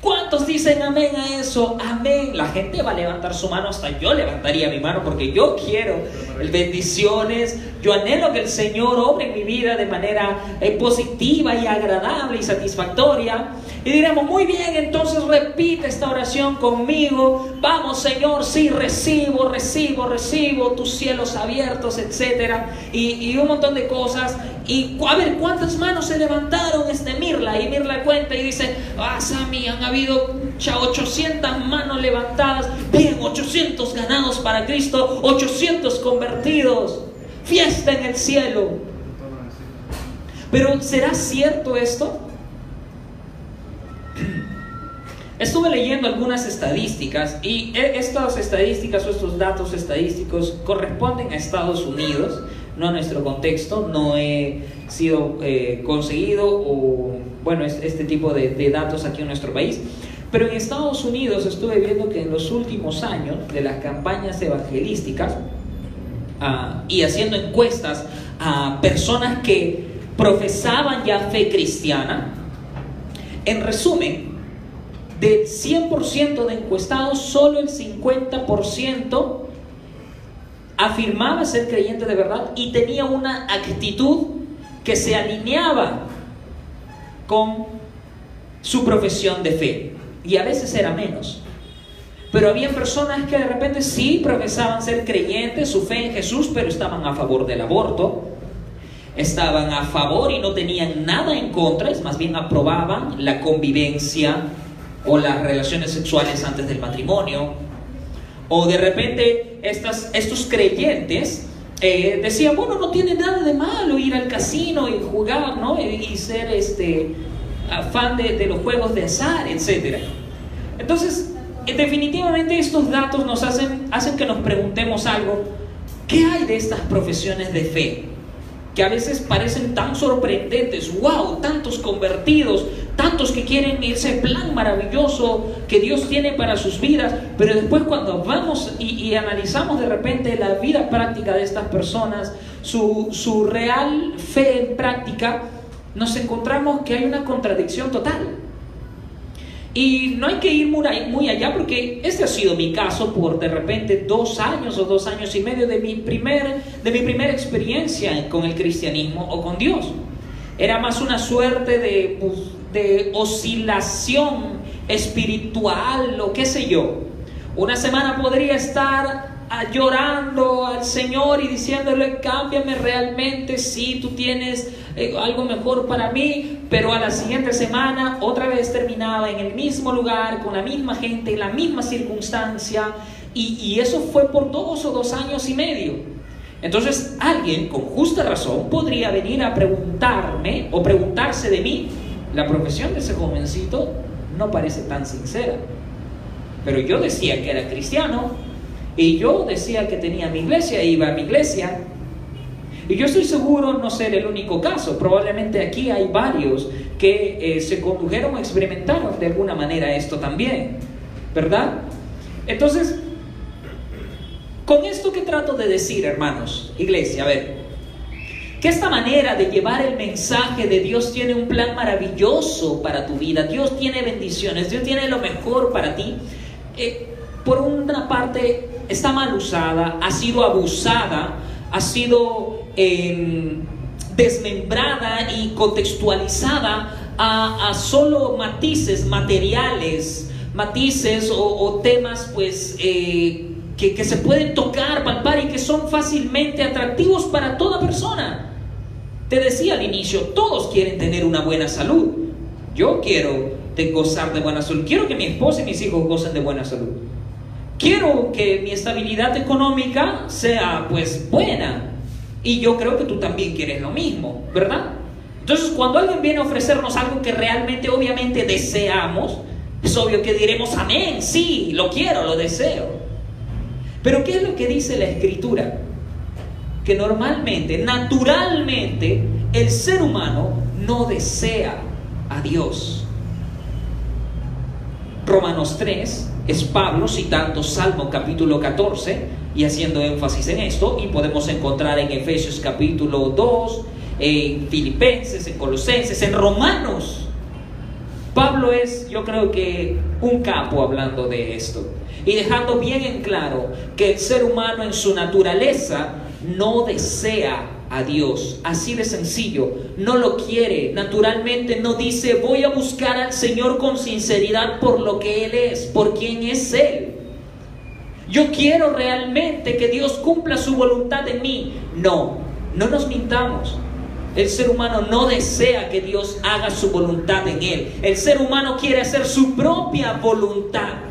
¿Cuántos dicen amén a eso? Amén. La gente va a levantar su mano, hasta yo levantaría mi mano porque yo quiero bendiciones. Yo anhelo que el Señor obre en mi vida de manera eh, positiva y agradable y satisfactoria. Y diremos, muy bien, entonces repite esta oración conmigo. Vamos, Señor, sí, recibo, recibo, recibo tus cielos abiertos, etc. Y, un montón de cosas. Y a ver, ¿cuántas manos se levantaron? Este Mirla. Y Mirla cuenta y dice, ah, Sammy, han habido 800 manos levantadas. Bien, 800 ganados para Cristo, 800 convertidos. Fiesta en el cielo. Pero ¿será cierto esto? Estuve leyendo algunas estadísticas y e, estas estadísticas o estos datos estadísticos corresponden a Estados Unidos, no a nuestro contexto, no he sido eh, conseguido o, bueno, este tipo de, datos aquí en nuestro país. Pero en Estados Unidos estuve viendo que en los últimos años de las campañas evangelísticas ah, y haciendo encuestas a personas que profesaban ya fe cristiana, en resumen, del 100% de encuestados, solo el 50% afirmaba ser creyente de verdad y tenía una actitud que se alineaba con su profesión de fe. Y a veces era menos. Pero había personas que de repente sí profesaban ser creyentes, su fe en Jesús, pero estaban a favor del aborto, estaban a favor y no tenían nada en contra, es más bien aprobaban la convivencia o las relaciones sexuales antes del matrimonio, o de repente estos creyentes eh, decían, bueno, no tiene nada de malo ir al casino y jugar, ¿no? Y, ser este, fan de, de, los juegos de azar, etc. Entonces, eh, definitivamente estos datos nos hacen, hacen que nos preguntemos algo, ¿qué hay de estas profesiones de fe? que a veces parecen tan sorprendentes, wow, tantos convertidos, tantos que quieren ese plan maravilloso que Dios tiene para sus vidas, pero después cuando vamos y, analizamos de repente la vida práctica de estas personas, su, su real fe en práctica, nos encontramos que hay una contradicción total. Y no hay que ir muy allá porque este ha sido mi caso por de repente dos años o dos años y medio de mi, primer, de mi primera experiencia con el cristianismo o con Dios. Era más una suerte de, pues, de oscilación espiritual o qué sé yo. Una semana podría estar llorando al Señor y diciéndole, cámbiame realmente si tú tienes eh, algo mejor para mí, pero a la siguiente semana otra vez terminaba en el mismo lugar, con la misma gente, en la misma circunstancia, y, y eso fue por dos o dos años y medio. Entonces alguien con justa razón podría venir a preguntarme o preguntarse de mí, la profesión de ese jovencito no parece tan sincera. Pero yo decía que era cristiano, y yo decía que tenía mi iglesia, iba a mi iglesia. Y yo estoy seguro no ser el único caso. Probablemente aquí hay varios que eh, se condujeron a experimentaron de alguna manera esto también. ¿Verdad? Entonces, con esto que trato de decir, hermanos, iglesia, a ver, que esta manera de llevar el mensaje de Dios tiene un plan maravilloso para tu vida, Dios tiene bendiciones, Dios tiene lo mejor para ti. Eh, por una parte, está mal usada, ha sido abusada, ha sido em, desmembrada y contextualizada a, solo matices materiales, matices o, temas pues eh, que, que se pueden tocar, palpar y que son fácilmente atractivos para toda persona. Te decía al inicio, todos quieren tener una buena salud. Yo quiero gozar de buena salud. Quiero que mi esposa y mis hijos gocen de buena salud. Quiero que mi estabilidad económica sea pues buena. Y yo creo que tú también quieres lo mismo, ¿verdad? Entonces cuando alguien viene a ofrecernos algo que realmente obviamente deseamos, es obvio que diremos amén, sí, lo quiero, lo deseo. Pero ¿qué es lo que dice la escritura? Normalmente, naturalmente, el ser humano no desea a Dios. Romanos 3 es Pablo citando Salmo capítulo 14 y haciendo énfasis en esto y podemos encontrar en Efesios capítulo 2, en Filipenses, en Colosenses, en Romanos. Pablo es, yo creo que, un capo hablando de esto y dejando bien en claro que el ser humano en su naturaleza no desea a Dios. Así de sencillo. No lo quiere. Naturalmente no dice voy a buscar al Señor con sinceridad por lo que Él es, por quien es Él. Yo quiero realmente que Dios cumpla su voluntad en mí. No, no nos mintamos. El ser humano no desea que Dios haga su voluntad en él. El ser humano quiere hacer su propia voluntad.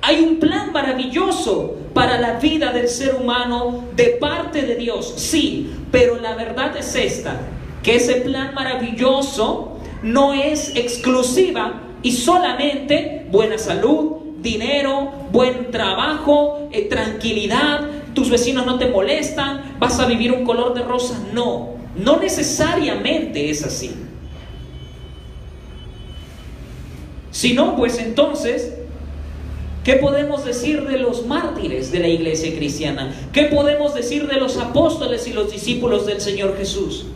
Hay un plan maravilloso para la vida del ser humano de parte de Dios, sí, pero la verdad es esta, que ese plan maravilloso no es exclusiva y solamente buena salud, dinero, buen trabajo, eh, tranquilidad, tus vecinos no te molestan, vas a vivir un color de rosa. No, no necesariamente es así. Si no, pues entonces ¿Qué podemos decir de los mártires de la iglesia cristiana? ¿Qué podemos decir de los apóstoles y los discípulos del Señor Jesús?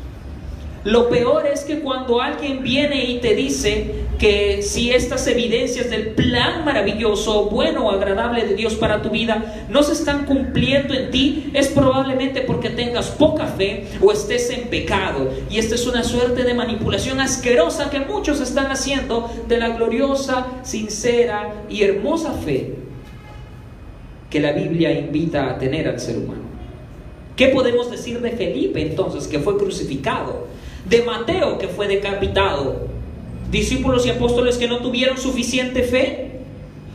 Lo peor es que cuando alguien viene y te dice que si estas evidencias del plan maravilloso, bueno o agradable de Dios para tu vida no se están cumpliendo en ti, es probablemente porque tengas poca fe o estés en pecado. Y esta es una suerte de manipulación asquerosa que muchos están haciendo de la gloriosa, sincera y hermosa fe que la Biblia invita a tener al ser humano. ¿Qué podemos decir de Felipe entonces, que fue crucificado? De Mateo que fue decapitado, discípulos y apóstoles que no tuvieron suficiente fe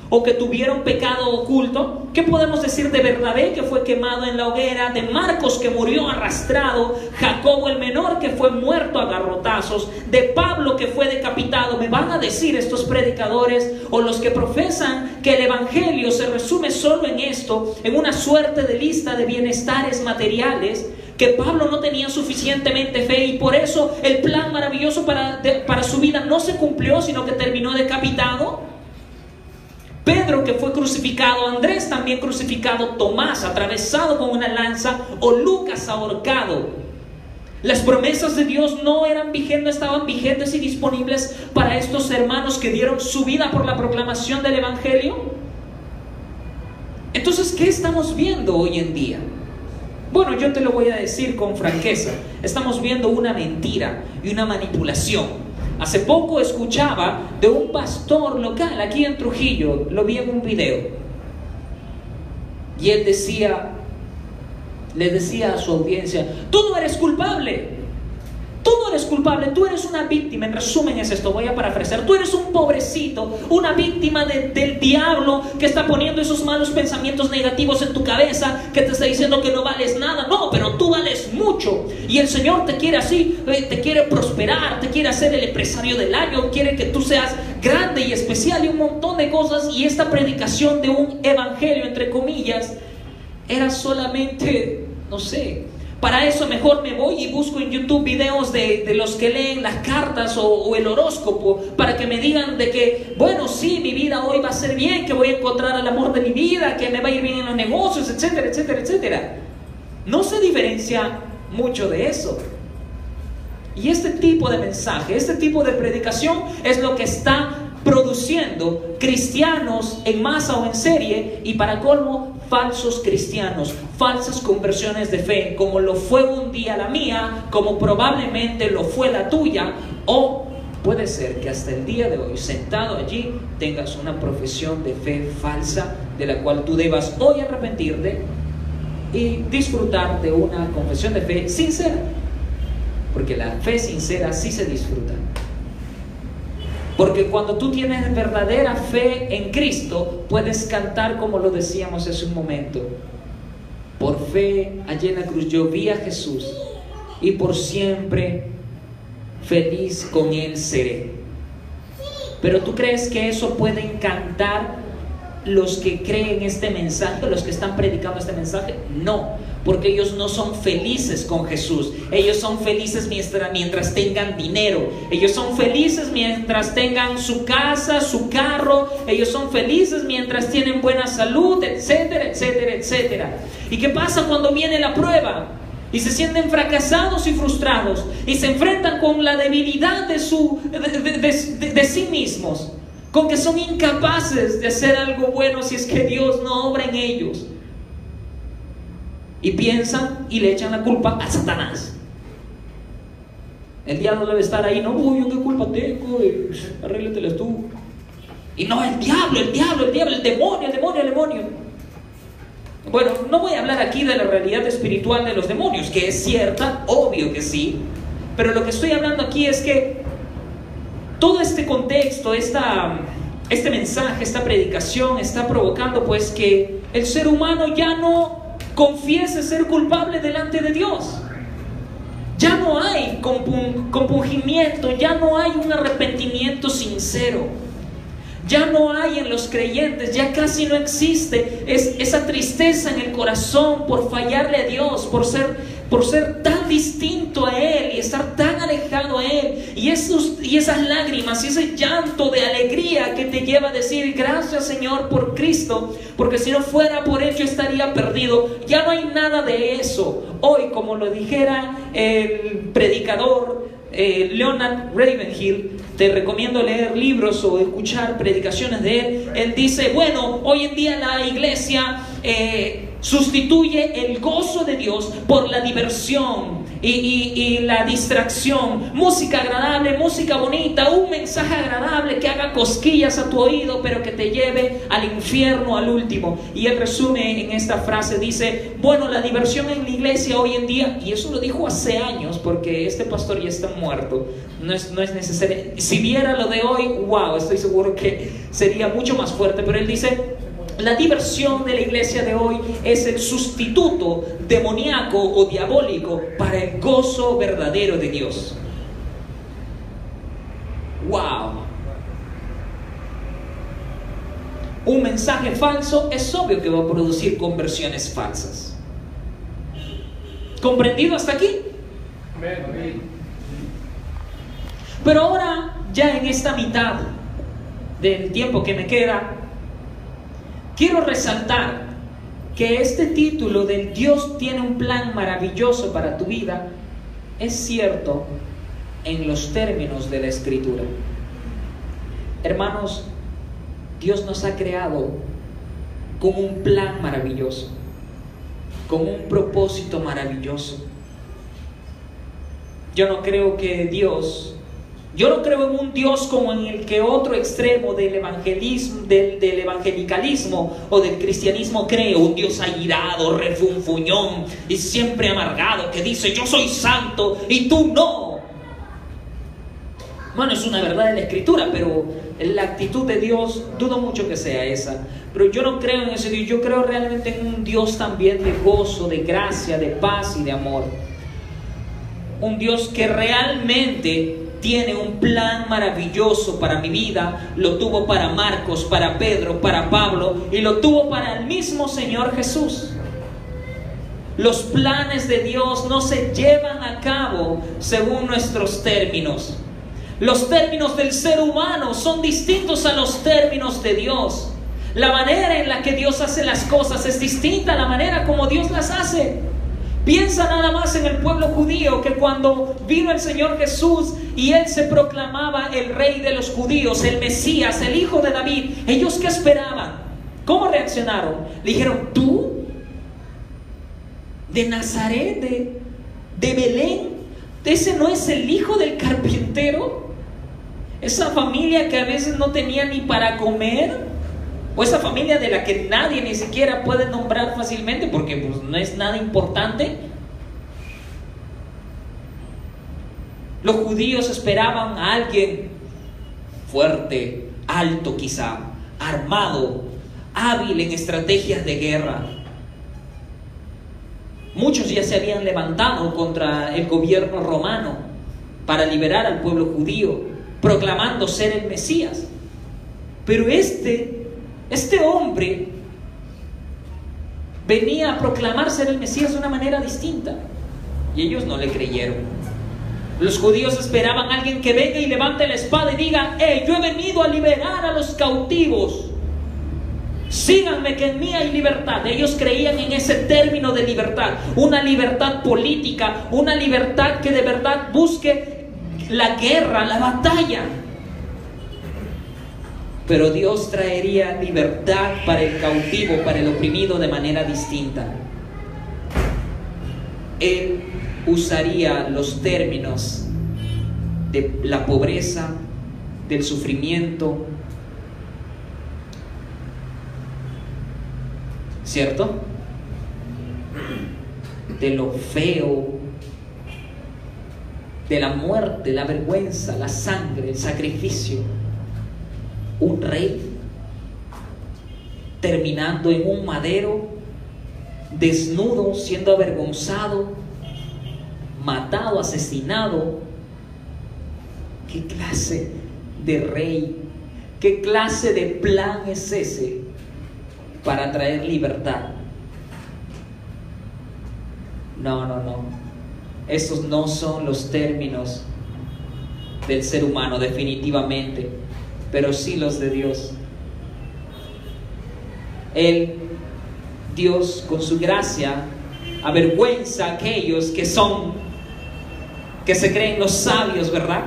o que tuvieron pecado oculto. ¿Qué podemos decir de Bernabé que fue quemado en la hoguera, de Marcos que murió arrastrado, Jacobo el menor que fue muerto a garrotazos, de Pablo que fue decapitado? Me van a decir estos predicadores o los que profesan que el Evangelio se resume solo en esto, en una suerte de lista de bienestares materiales que Pablo no tenía suficientemente fe y por eso el plan maravilloso para, para su vida no se cumplió, sino que terminó decapitado. Pedro que fue crucificado, Andrés también crucificado, Tomás atravesado con una lanza o Lucas ahorcado. Las promesas de Dios no eran vigentes, estaban vigentes y disponibles para estos hermanos que dieron su vida por la proclamación del Evangelio. Entonces, ¿qué estamos viendo hoy en día? Bueno, yo te lo voy a decir con franqueza. Estamos viendo una mentira y una manipulación. Hace poco escuchaba de un pastor local aquí en Trujillo, lo vi en un video. Y él decía, le decía a su audiencia, tú no eres culpable. Tú no eres culpable, tú eres una víctima. En resumen es esto, voy a parafrasear. Tú eres un pobrecito, una víctima del diablo que está poniendo esos malos pensamientos negativos en tu cabeza, que te está diciendo que no vales nada. No, pero tú vales mucho. Y el Señor te quiere así, eh, te quiere prosperar, te quiere hacer el empresario del año, quiere que tú seas grande y especial y un montón de cosas. Y esta predicación de un evangelio, entre comillas, era solamente, no sé, para eso mejor me voy y busco en YouTube videos de, los que leen las cartas o, el horóscopo para que me digan de que, bueno, sí, mi vida hoy va a ser bien, que voy a encontrar el amor de mi vida, que me va a ir bien en los negocios, etcétera, etcétera, etcétera. No se diferencia mucho de eso. Y este tipo de mensaje, este tipo de predicación es lo que está produciendo cristianos en masa o en serie y para colmo falsos cristianos, falsas conversiones de fe, como lo fue un día la mía, como probablemente lo fue la tuya, o puede ser que hasta el día de hoy, sentado allí, tengas una profesión de fe falsa de la cual tú debas hoy arrepentirte y disfrutar de una confesión de fe sincera, porque la fe sincera sí se disfruta. Porque cuando tú tienes verdadera fe en Cristo, puedes cantar como lo decíamos hace un momento. Por fe, allí en la cruz, yo vi a Jesús y por siempre feliz con Él seré. Pero tú crees que eso puede encantar los que creen este mensaje, los que están predicando este mensaje? No, porque ellos no son felices con Jesús. Ellos son felices mientras, mientras tengan dinero. Ellos son felices mientras tengan su casa, su carro. Ellos son felices mientras tienen buena salud, etcétera, etcétera, etcétera. ¿Y qué pasa cuando viene la prueba? y se sienten fracasados y frustrados y se enfrentan con la debilidad de, su, de, sí mismos, con que son incapaces de hacer algo bueno si es que Dios no obra en ellos. Y piensan y le echan la culpa a Satanás. El diablo debe estar ahí, no, uy, yo qué culpa tengo, arréglatelas tú. Y no, el diablo, el diablo, el diablo, el demonio, el demonio, el demonio. Bueno, no voy a hablar aquí de la realidad espiritual de los demonios, que es cierta, obvio que sí, pero lo que estoy hablando aquí es que todo este contexto, esta, este mensaje, esta predicación está provocando pues que el ser humano ya no confiese ser culpable delante de Dios. Ya no hay compungimiento, ya no hay un arrepentimiento sincero ya no hay en los creyentes, ya casi no existe es, esa tristeza en el corazón por fallarle a Dios, por ser, por ser tan distinto a Él y estar tan. Y, esos, y esas lágrimas y ese llanto de alegría que te lleva a decir gracias Señor por Cristo, porque si no fuera por Él estaría perdido. Ya no hay nada de eso. Hoy, como lo dijera el predicador eh, Leonard Ravenhill, te recomiendo leer libros o escuchar predicaciones de él. Él dice, bueno, hoy en día la iglesia eh, sustituye el gozo de Dios por la diversión y, la distracción. Música agradable, música bonita, un mensaje agradable que haga cosquillas a tu oído, pero que te lleve al infierno al último. Y él resume en esta frase, dice, bueno, la diversión en la iglesia hoy en día, y eso lo dijo hace años, porque este pastor ya está muerto, no es, no es necesario. Si viera lo de hoy, wow, estoy seguro que sería mucho más fuerte, pero él dice, la diversión de la iglesia de hoy es el sustituto demoníaco o diabólico para el gozo verdadero de Dios. ¡Wow! Un mensaje falso es obvio que va a producir conversiones falsas. ¿Comprendido hasta aquí? Pero ahora, ya en esta mitad del tiempo que me queda, Quiero resaltar que este título del Dios tiene un plan maravilloso para tu vida es cierto en los términos de la escritura. Hermanos, Dios nos ha creado con un plan maravilloso, con un propósito maravilloso. Yo no creo que Dios yo no creo en un Dios como en el que otro extremo del evangelismo, del, evangelicalismo o del cristianismo cree, un Dios airado, refunfuñón y siempre amargado que dice yo soy santo y tú no. Bueno, es una verdad de la escritura, pero la actitud de Dios dudo mucho que sea esa. Pero yo no creo en ese Dios, yo creo realmente en un Dios también de gozo, de gracia, de paz y de amor. Un Dios que realmente tiene un plan maravilloso para mi vida, lo tuvo para Marcos, para Pedro, para Pablo y lo tuvo para el mismo Señor Jesús. Los planes de Dios no se llevan a cabo según nuestros términos. Los términos del ser humano son distintos a los términos de Dios. La manera en la que Dios hace las cosas es distinta a la manera como Dios las hace. Piensa nada más en el pueblo judío que cuando vino el Señor Jesús y él se proclamaba el rey de los judíos, el Mesías, el hijo de David, ellos qué esperaban? ¿Cómo reaccionaron? Le dijeron, ¿tú? ¿De Nazaret? ¿De, de Belén? ¿Ese no es el hijo del carpintero? Esa familia que a veces no tenía ni para comer o esa familia de la que nadie ni siquiera puede nombrar fácilmente porque pues, no es nada importante. Los judíos esperaban a alguien fuerte, alto quizá, armado, hábil en estrategias de guerra. Muchos ya se habían levantado contra el gobierno romano para liberar al pueblo judío, proclamando ser el Mesías. Pero este este hombre venía a proclamar ser el Mesías de una manera distinta y ellos no le creyeron. Los judíos esperaban a alguien que venga y levante la espada y diga, hey, yo he venido a liberar a los cautivos. Síganme que en mí hay libertad. Ellos creían en ese término de libertad, una libertad política, una libertad que de verdad busque la guerra, la batalla. Pero Dios traería libertad para el cautivo, para el oprimido de manera distinta. Él usaría los términos de la pobreza, del sufrimiento, ¿cierto? De lo feo, de la muerte, la vergüenza, la sangre, el sacrificio. Un rey terminando en un madero, desnudo, siendo avergonzado, matado, asesinado. ¿Qué clase de rey, qué clase de plan es ese para traer libertad? No, no, no. Esos no son los términos del ser humano, definitivamente, pero sí los de Dios. Él, Dios, con su gracia, avergüenza a aquellos que son, que se creen los sabios, ¿verdad?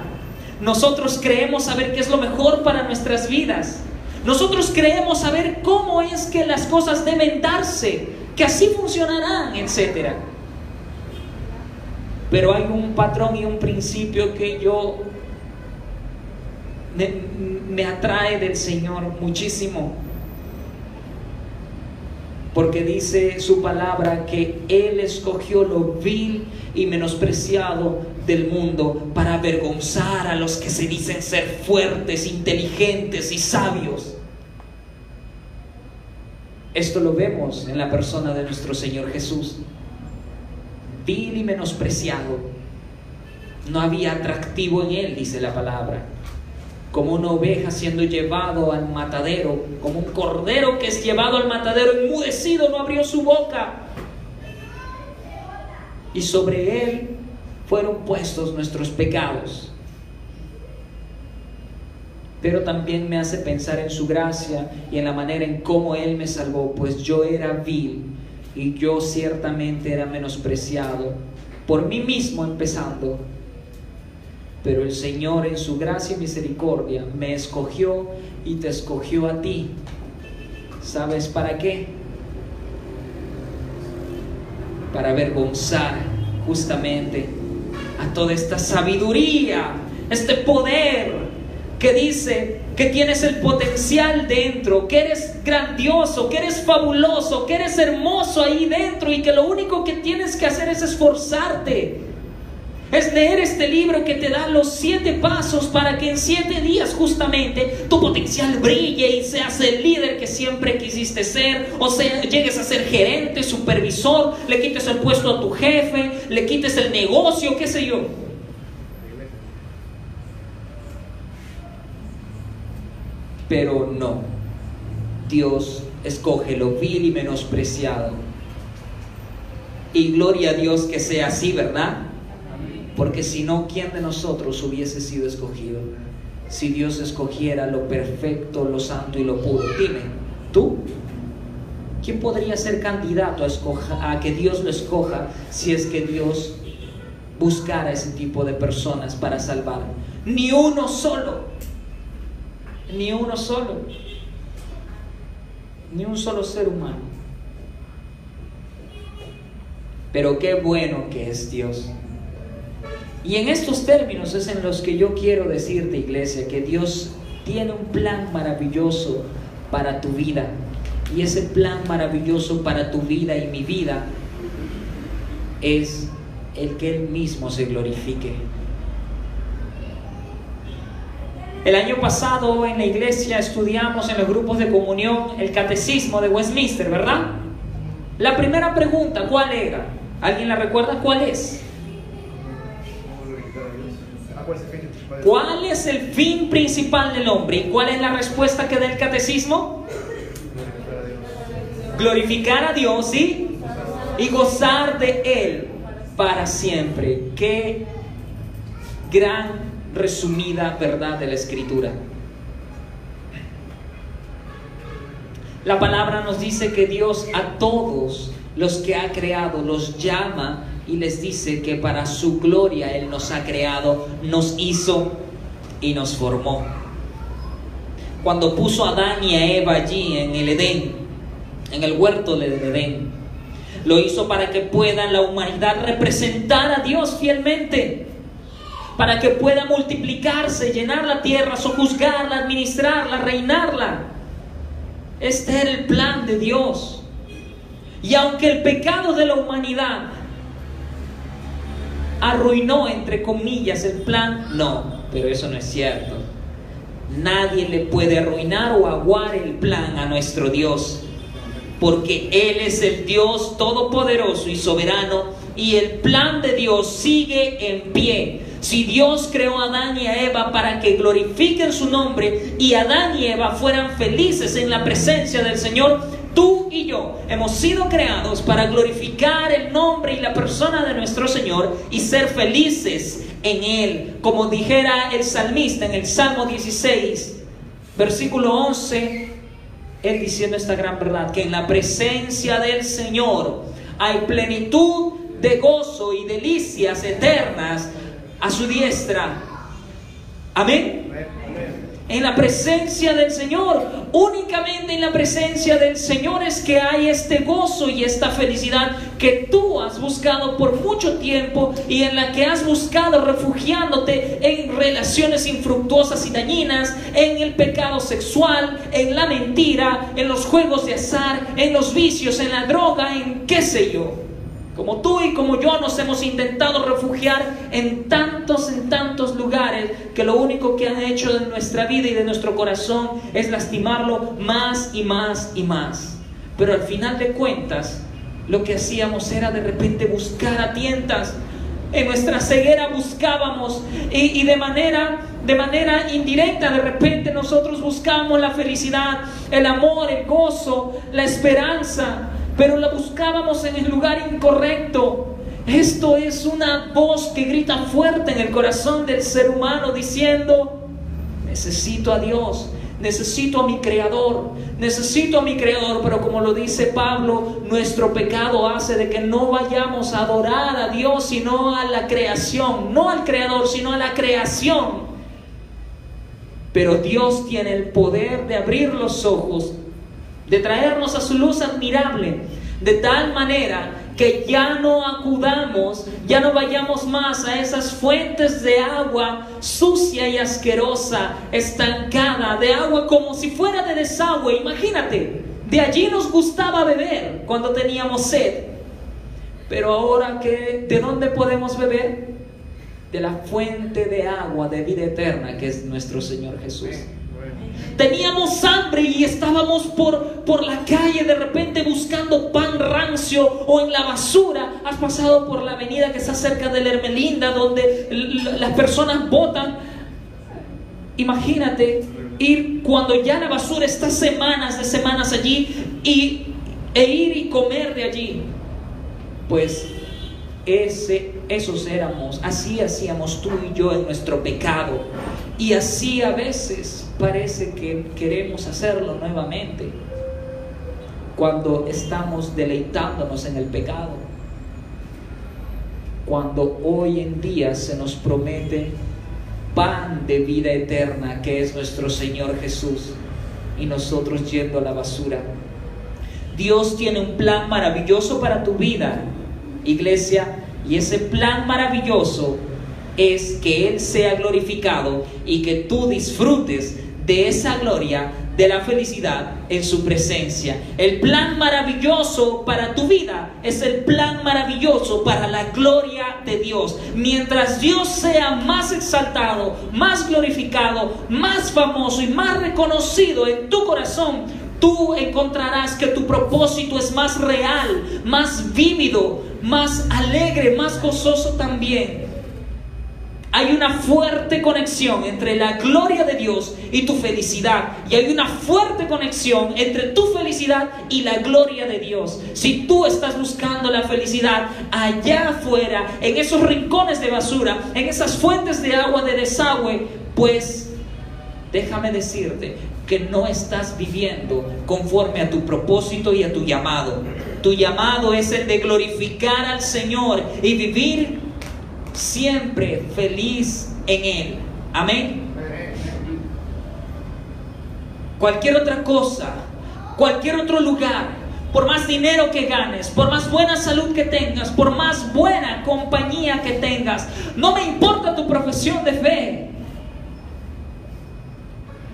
Nosotros creemos saber qué es lo mejor para nuestras vidas. Nosotros creemos saber cómo es que las cosas deben darse, que así funcionarán, etc. Pero hay un patrón y un principio que yo me, me atrae del Señor muchísimo. Porque dice su palabra que Él escogió lo vil y menospreciado del mundo para avergonzar a los que se dicen ser fuertes, inteligentes y sabios. Esto lo vemos en la persona de nuestro Señor Jesús. Vil y menospreciado. No había atractivo en él, dice la palabra. Como una oveja siendo llevado al matadero, como un cordero que es llevado al matadero enmudecido, no abrió su boca. Y sobre él fueron puestos nuestros pecados. Pero también me hace pensar en su gracia y en la manera en cómo Él me salvó, pues yo era vil y yo ciertamente era menospreciado, por mí mismo empezando. Pero el Señor en su gracia y misericordia me escogió y te escogió a ti. ¿Sabes para qué? Para avergonzar justamente a toda esta sabiduría, este poder que dice que tienes el potencial dentro, que eres grandioso, que eres fabuloso, que eres hermoso ahí dentro y que lo único que tienes que hacer es esforzarte. Es leer este libro que te da los siete pasos para que en siete días justamente tu potencial brille y seas el líder que siempre quisiste ser, o sea, llegues a ser gerente, supervisor, le quites el puesto a tu jefe, le quites el negocio, qué sé yo. Pero no, Dios escoge lo vil y menospreciado. Y gloria a Dios que sea así, ¿verdad? Porque si no, ¿quién de nosotros hubiese sido escogido? Si Dios escogiera lo perfecto, lo santo y lo puro. Dime, ¿tú? ¿Quién podría ser candidato a, a que Dios lo escoja si es que Dios buscara ese tipo de personas para salvar? Ni uno solo. Ni uno solo. Ni un solo ser humano. Pero qué bueno que es Dios. Y en estos términos es en los que yo quiero decirte, iglesia, que Dios tiene un plan maravilloso para tu vida. Y ese plan maravilloso para tu vida y mi vida es el que Él mismo se glorifique. El año pasado en la iglesia estudiamos en los grupos de comunión el catecismo de Westminster, ¿verdad? La primera pregunta, ¿cuál era? ¿Alguien la recuerda? ¿Cuál es? ¿Cuál es el fin principal del hombre? ¿Y cuál es la respuesta que da el catecismo? Glorificar a Dios ¿sí? y gozar de Él para siempre. Qué gran resumida verdad de la escritura. La palabra nos dice que Dios a todos los que ha creado los llama y les dice que para su gloria Él nos ha creado, nos hizo y nos formó. Cuando puso a Adán y a Eva allí en el Edén, en el huerto del Edén, lo hizo para que pueda la humanidad representar a Dios fielmente, para que pueda multiplicarse, llenar la tierra, sojuzgarla, administrarla, reinarla. Este era el plan de Dios. Y aunque el pecado de la humanidad arruinó, entre comillas, el plan, no, pero eso no es cierto. Nadie le puede arruinar o aguar el plan a nuestro Dios, porque Él es el Dios todopoderoso y soberano, y el plan de Dios sigue en pie. Si Dios creó a Adán y a Eva para que glorifiquen su nombre y Adán y Eva fueran felices en la presencia del Señor, tú y yo hemos sido creados para glorificar el nombre y la persona de nuestro Señor y ser felices en Él. Como dijera el salmista en el Salmo 16, versículo 11, Él diciendo esta gran verdad, que en la presencia del Señor hay plenitud de gozo y delicias eternas a su diestra. Amén. En la presencia del Señor, únicamente en la presencia del Señor es que hay este gozo y esta felicidad que tú has buscado por mucho tiempo y en la que has buscado refugiándote en relaciones infructuosas y dañinas, en el pecado sexual, en la mentira, en los juegos de azar, en los vicios, en la droga, en qué sé yo. Como tú y como yo nos hemos intentado refugiar en tantos, en tantos lugares que lo único que han hecho de nuestra vida y de nuestro corazón es lastimarlo más y más y más. Pero al final de cuentas, lo que hacíamos era de repente buscar a tientas. En nuestra ceguera buscábamos y, y de manera de manera indirecta, de repente nosotros buscamos la felicidad, el amor, el gozo, la esperanza, pero la buscábamos en el lugar incorrecto. Esto es una voz que grita fuerte en el corazón del ser humano diciendo, necesito a Dios, necesito a mi creador, necesito a mi creador, pero como lo dice Pablo, nuestro pecado hace de que no vayamos a adorar a Dios, sino a la creación, no al creador, sino a la creación. Pero Dios tiene el poder de abrir los ojos de traernos a su luz admirable, de tal manera que ya no acudamos, ya no vayamos más a esas fuentes de agua sucia y asquerosa, estancada, de agua como si fuera de desagüe. Imagínate, de allí nos gustaba beber cuando teníamos sed. Pero ahora que, ¿de dónde podemos beber? De la fuente de agua de vida eterna que es nuestro Señor Jesús. Teníamos hambre y estábamos por, por la calle de repente buscando pan rancio o en la basura. Has pasado por la avenida que está cerca de la Hermelinda donde las personas botan. Imagínate ir cuando ya la basura está semanas de semanas allí y, e ir y comer de allí. Pues ese, esos éramos, así hacíamos tú y yo en nuestro pecado. Y así a veces parece que queremos hacerlo nuevamente cuando estamos deleitándonos en el pecado. Cuando hoy en día se nos promete pan de vida eterna que es nuestro Señor Jesús y nosotros yendo a la basura. Dios tiene un plan maravilloso para tu vida, iglesia, y ese plan maravilloso es que Él sea glorificado y que tú disfrutes de esa gloria, de la felicidad en su presencia. El plan maravilloso para tu vida es el plan maravilloso para la gloria de Dios. Mientras Dios sea más exaltado, más glorificado, más famoso y más reconocido en tu corazón, tú encontrarás que tu propósito es más real, más vívido, más alegre, más gozoso también. Hay una fuerte conexión entre la gloria de Dios y tu felicidad. Y hay una fuerte conexión entre tu felicidad y la gloria de Dios. Si tú estás buscando la felicidad allá afuera, en esos rincones de basura, en esas fuentes de agua de desagüe, pues déjame decirte que no estás viviendo conforme a tu propósito y a tu llamado. Tu llamado es el de glorificar al Señor y vivir siempre feliz en Él. Amén. Cualquier otra cosa, cualquier otro lugar, por más dinero que ganes, por más buena salud que tengas, por más buena compañía que tengas, no me importa tu profesión de fe.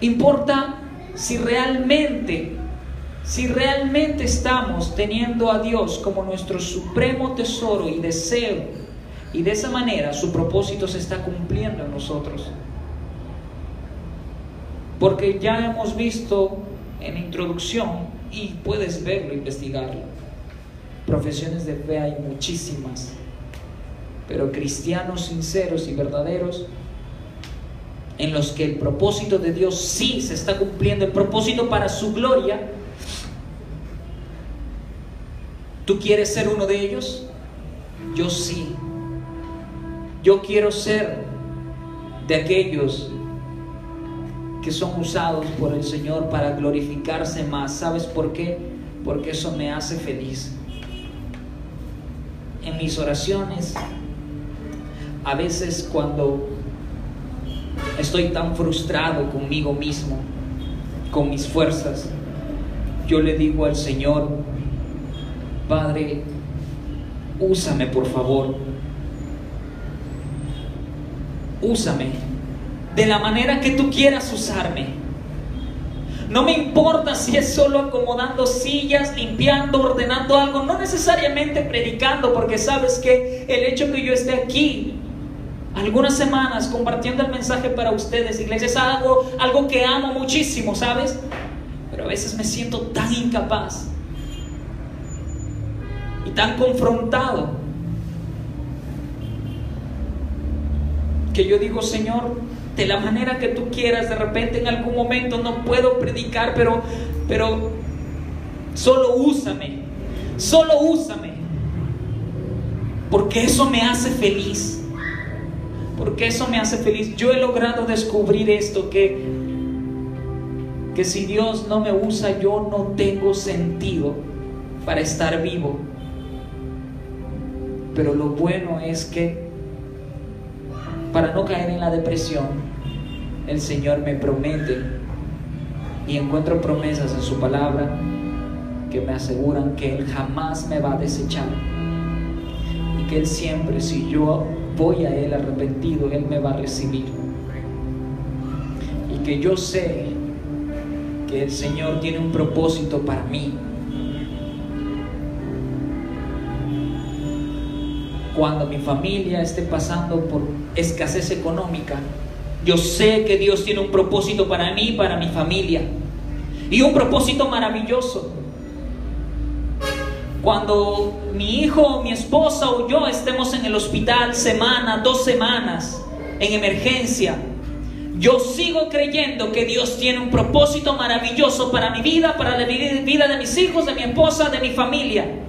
Importa si realmente, si realmente estamos teniendo a Dios como nuestro supremo tesoro y deseo y de esa manera su propósito se está cumpliendo en nosotros. Porque ya hemos visto en introducción, y puedes verlo, investigarlo, profesiones de fe hay muchísimas, pero cristianos sinceros y verdaderos, en los que el propósito de Dios sí se está cumpliendo, el propósito para su gloria, ¿tú quieres ser uno de ellos? Yo sí. Yo quiero ser de aquellos que son usados por el Señor para glorificarse más. ¿Sabes por qué? Porque eso me hace feliz. En mis oraciones, a veces cuando estoy tan frustrado conmigo mismo, con mis fuerzas, yo le digo al Señor, Padre, úsame por favor úsame de la manera que tú quieras usarme. No me importa si es solo acomodando sillas, limpiando, ordenando algo, no necesariamente predicando, porque sabes que el hecho que yo esté aquí algunas semanas compartiendo el mensaje para ustedes, iglesia, es algo, algo que amo muchísimo, ¿sabes? Pero a veces me siento tan incapaz y tan confrontado que yo digo, Señor, de la manera que tú quieras, de repente en algún momento no puedo predicar, pero, pero solo úsame, solo úsame, porque eso me hace feliz, porque eso me hace feliz. Yo he logrado descubrir esto, que, que si Dios no me usa, yo no tengo sentido para estar vivo. Pero lo bueno es que para no caer en la depresión, el Señor me promete y encuentro promesas en su palabra que me aseguran que Él jamás me va a desechar y que Él siempre, si yo voy a Él arrepentido, Él me va a recibir. Y que yo sé que el Señor tiene un propósito para mí cuando mi familia esté pasando por escasez económica, yo sé que Dios tiene un propósito para mí para mi familia. Y un propósito maravilloso. Cuando mi hijo, mi esposa o yo estemos en el hospital semana, dos semanas, en emergencia, yo sigo creyendo que Dios tiene un propósito maravilloso para mi vida, para la vida de mis hijos, de mi esposa, de mi familia.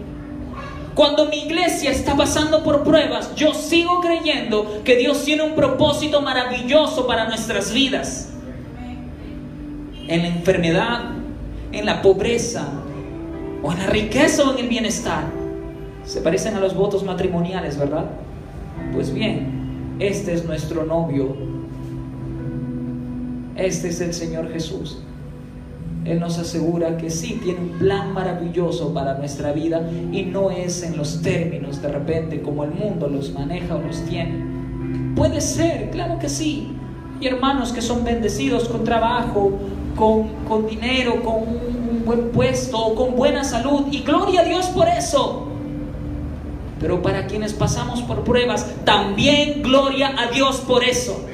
Cuando mi iglesia está pasando por pruebas, yo sigo creyendo que Dios tiene un propósito maravilloso para nuestras vidas. En la enfermedad, en la pobreza, o en la riqueza o en el bienestar. Se parecen a los votos matrimoniales, ¿verdad? Pues bien, este es nuestro novio. Este es el Señor Jesús. Él nos asegura que sí, tiene un plan maravilloso para nuestra vida y no es en los términos de repente como el mundo los maneja o los tiene. Puede ser, claro que sí. Y hermanos que son bendecidos con trabajo, con, con dinero, con un buen puesto, con buena salud. Y gloria a Dios por eso. Pero para quienes pasamos por pruebas, también gloria a Dios por eso.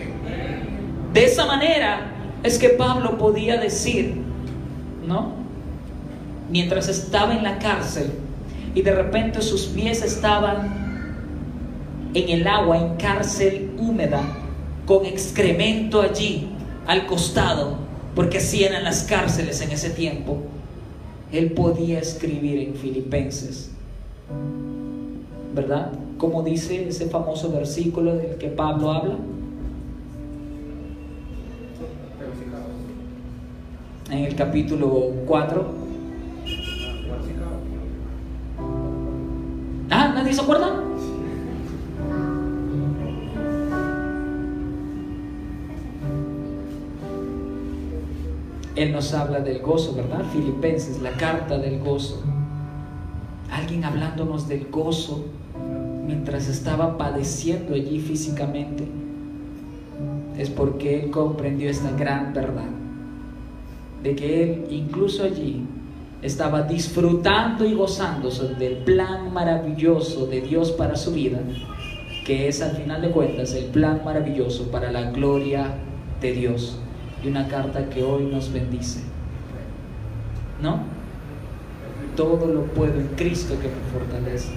De esa manera es que Pablo podía decir, ¿no? Mientras estaba en la cárcel y de repente sus pies estaban en el agua, en cárcel húmeda, con excremento allí al costado, porque así eran las cárceles en ese tiempo. Él podía escribir en Filipenses, ¿verdad? Como dice ese famoso versículo del que Pablo habla. En el capítulo 4. Ah, ¿nadie se acuerda? Él nos habla del gozo, ¿verdad? Filipenses, la carta del gozo. Alguien hablándonos del gozo mientras estaba padeciendo allí físicamente. Es porque Él comprendió esta gran verdad. De que Él incluso allí estaba disfrutando y gozándose del plan maravilloso de Dios para su vida, que es al final de cuentas el plan maravilloso para la gloria de Dios y una carta que hoy nos bendice. ¿No? Todo lo puedo en Cristo que me fortalece.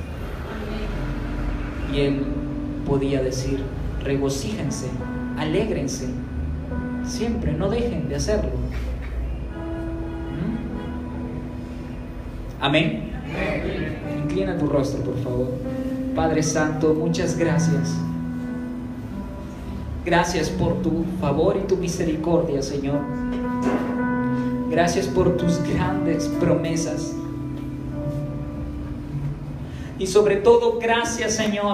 Y él podía decir, regocíjense, alégrense, siempre, no dejen de hacerlo. Amén. Inclina tu rostro, por favor. Padre Santo, muchas gracias. Gracias por tu favor y tu misericordia, Señor. Gracias por tus grandes promesas. Y sobre todo, gracias, Señor,